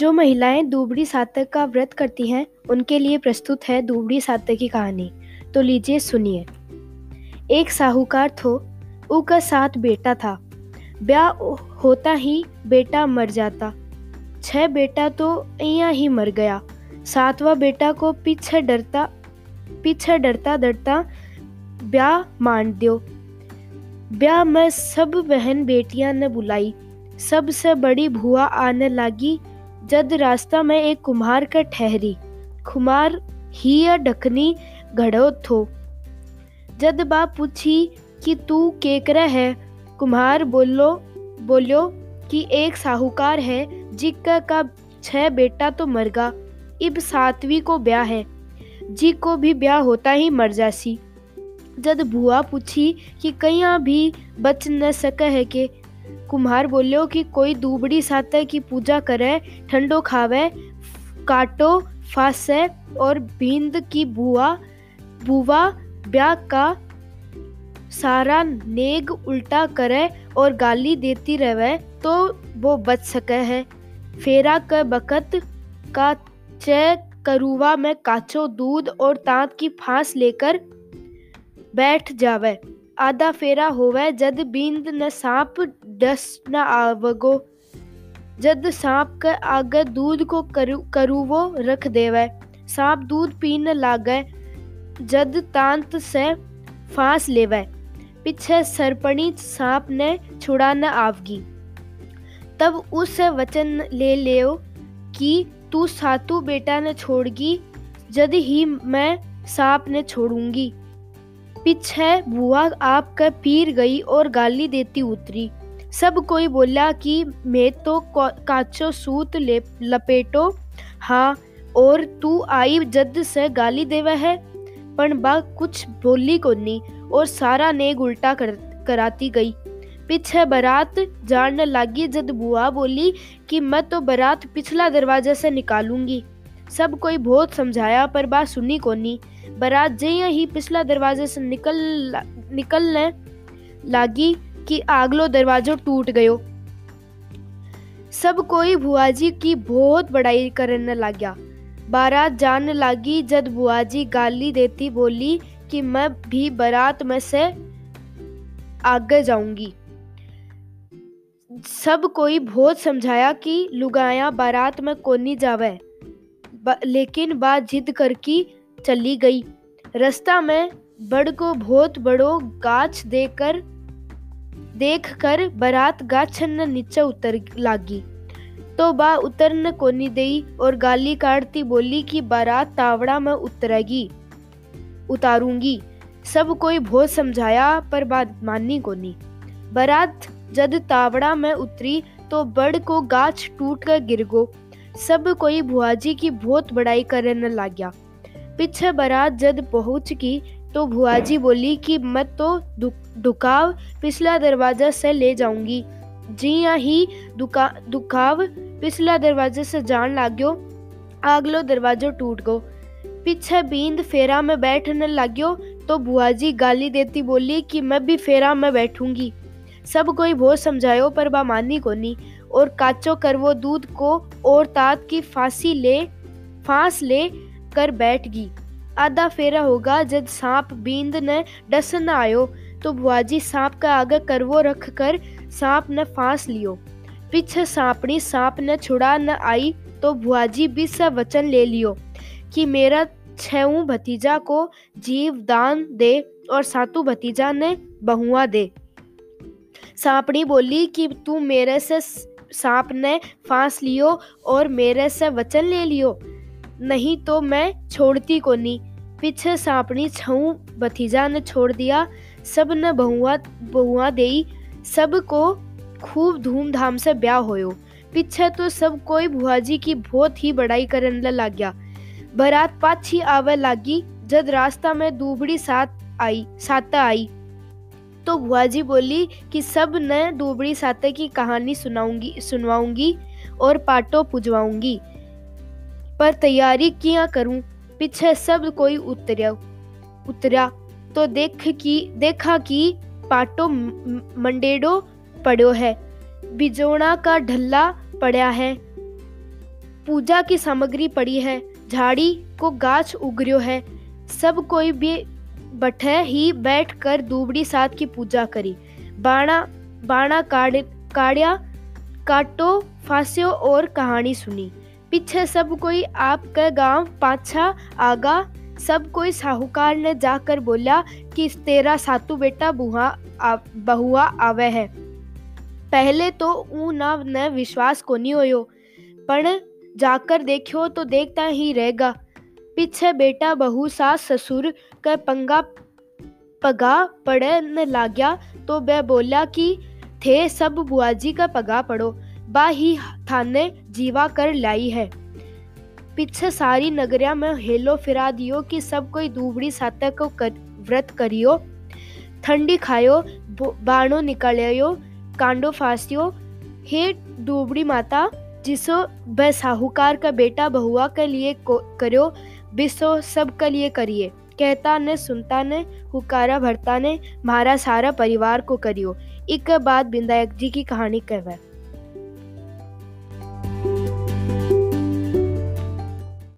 जो महिलाएँ दूबड़ी सातक का व्रत करती हैं, उनके लिए प्रस्तुत है दूबड़ी सातक की कहानी। तो लीजिए सुनिए। एक साहूकार थो उका साथ बेटा था। ब्याह होता ही बेटा मर जाता। छह बेटा तो यहाँ ही मर गया। सातवां बेटा को पीछे डरता पीछे डरता डरता ब्याह मान दियो। ब्याह में सब बहन बेटियाँ ने बुलाई। सबसे बड़ी भुआ आने लगी जद रास्ता में एक कुम्हार का ठहरी। कुमार ही या डकनी घड़ो थो। जद बा पूछी कि तू केकरा है? कुम्हार बोलो बोलो कि एक साहूकार है जिक्का का छह बेटा तो मरगा इब सातवीं को ब्याह है। जी को भी ब्याह होता ही मर जासी। जद बुआ पूछी कि कहीं भी बच न सके है के कुम्हार बोलियो कि कोई दूबड़ी साते की पूजा करे, ठंडो खावे, काटो, फासे और बींद की बुआ बुआ, ब्याह का सारा नेग उल्टा करे और गाली देती रहे तो वो बच सके है। फेरा के बकत का चे करुआ में काचो दूध और तांत की फांस लेकर बैठ जावे। आधा फेरा होवे जद बींद ने सांप डस न आवगो। जद सांप के आगे दूध को करू, करुवो, रख देवे। सांप दूध पीने लागे, जद तांत से फांस लेवे। पीछे सरपणी सांप ने छुड़ा न आवगी। तब उससे वचन ले लियो कि तू सातु बेटा ने छोड़गी, जद ही मैं सांप ने छोड़ूँगी। पीछे बुआ आप कर पीर गई और गाली देती उतरी। सब कोई बोला कि मैं तो काचो सूत ले लपेटो। हाँ और तू आई जद से गाली देवा है। पण बा कुछ बोली को नहीं और सारा नेग उल्टा कर, कराती गई। पीछे बारात जानने लगी जद बुआ बोली कि मैं तो बारात पिछला दरवाजे से निकालूँगी। सब कोई बहुत समझाया पर बात सुनी कोनी। बारात जय ही पिछला दरवाजे से निकल निकलने लागी कि आगलो दरवाजो टूट गयो। सब कोई बुआजी की बहुत बड़ाई करने लगा बारात जानने लगी जब बुआजी गाली देती बोली कि मैं भी बारात में से आगे जाऊँगी। सब कोई बहुत समझाया कि लुगाया बारात में कोनी जावे। लेकिन बात जिद करके चली गई। रास्ता में बड़ को बहुत बड़ो गाछ देकर देख कर बारात गाछ न नीचे उतर लागी। तो बा उतरन कोनी दई और गाली काटती बोली कि, बारात तावड़ा में उतरेगी, उतारूँगी। सब कोई बहुत समझाया, पर बात माननी कोनी। बारात जद तावड़ा में उतरी तो बड़ को गाछ टूट कर गिर गो। सब कोई भुआजी की बहुत बड़ाई करने लग गया पीछे बारात जद पहुँच की तो भुआजी बोली कि मैं तो दुकाव पिछला दरवाज़ा से ले जाऊँगी। जी या ही, दुका दुकाव पिछला दरवाजे से जान लाग्यो। आगलो दरवाजो टूट गो। पीछे बींद फेरा में बैठने लाग्यो तो बुआजी गाली देती बोली कि मैं भी फेरा में बैठूँगी। सब कोई बहुत समझायो पर बा मानी को नहीं और काचो कर वो दूध को और तात की फांसी ले, फांस ले कर बैठ गई। आधा फेरा होगा जब सांप बींद ने डस न आयो तो बुआजी सांप का आगे करवो रख कर सांप ने फांस लियो। पीछे सांपनी सांप ने छुड़ा न आई तो बुआजी भी से वचन ले लियो, कि मेरा छऊ भतीजा को जीव दान दे और सातु भतीजा ने बहुआ दे। सांपनी बोली कि तू मेरे से, सांप ने फांस लियो और मेरे से वचन ले लियो। नहीं तो मैं छोड़ती को नहीं पीछे सांपनी छऊ भतीजा ने छोड़ दिया। सबने बहुआ बहुआ दे सबको खूब धूमधाम से ब्याह होयो। पीछे तो सब कोई बुआजी की बहुत ही बड़ाई करने लग गया बारात पाछी आवे लागी जब रास्ता में दूबड़ी साथ आई साता आई। तो बुआ जी बोली कि सब न दूबड़ी साते की कहानी सुनाऊँगी, सुनवाऊँगी और पाटो पुजवाऊँगी। पर तैयारी किया करूँ, पीछे सब कोई उतरिया उतरा तो देख की, देखा कि पाटो मंडेडो पड़ो है बिजोड़ा का ढल्ला पड़ा है। पूजा की सामग्री पड़ी है, झाड़ी को गाछ उगरियो है, सब कोई भी बठे ही बैठ कर दूबड़ी साथ की पूजा करी। बाणा बाणा काड़ काड़िया काटो, फांसियो और कहानी सुनी। पीछे सब कोई आपका गाँव, पाछा, आगा, सब कोई साहूकार ने जाकर बोला कि तेरा सातू बेटा बुहा बहुआ आवे है। पहले तो ऊ ना, न विश्वास को नहीं होयो पर जाकर देखियो तो देखता ही रहेगा। पीछे बेटा, बहु, सास, ससुर का पंगा, पगा पड़े न लाग्या तो वह बोला कि थे सब बुआजी का पगा पड़ो। बा ही थाने जीवा कर लाई है। पीछे सारी नगरिया में हेलो फिरा दियो कि सब कोई दूबड़ी सातक को कर, व्रत करियो। ठंडी खायो बाणो निकालियो कांडो फांसियो। हे दूबड़ी माता जिसो वह साहूकार का बेटा बहुआ के लिए करो बिसो सब के लिए करिए। कहता ने सुनता ने हुकारा भरता ने मारा सारा परिवार को करियो। एक बात बिंदायक जी की कहानी कहवा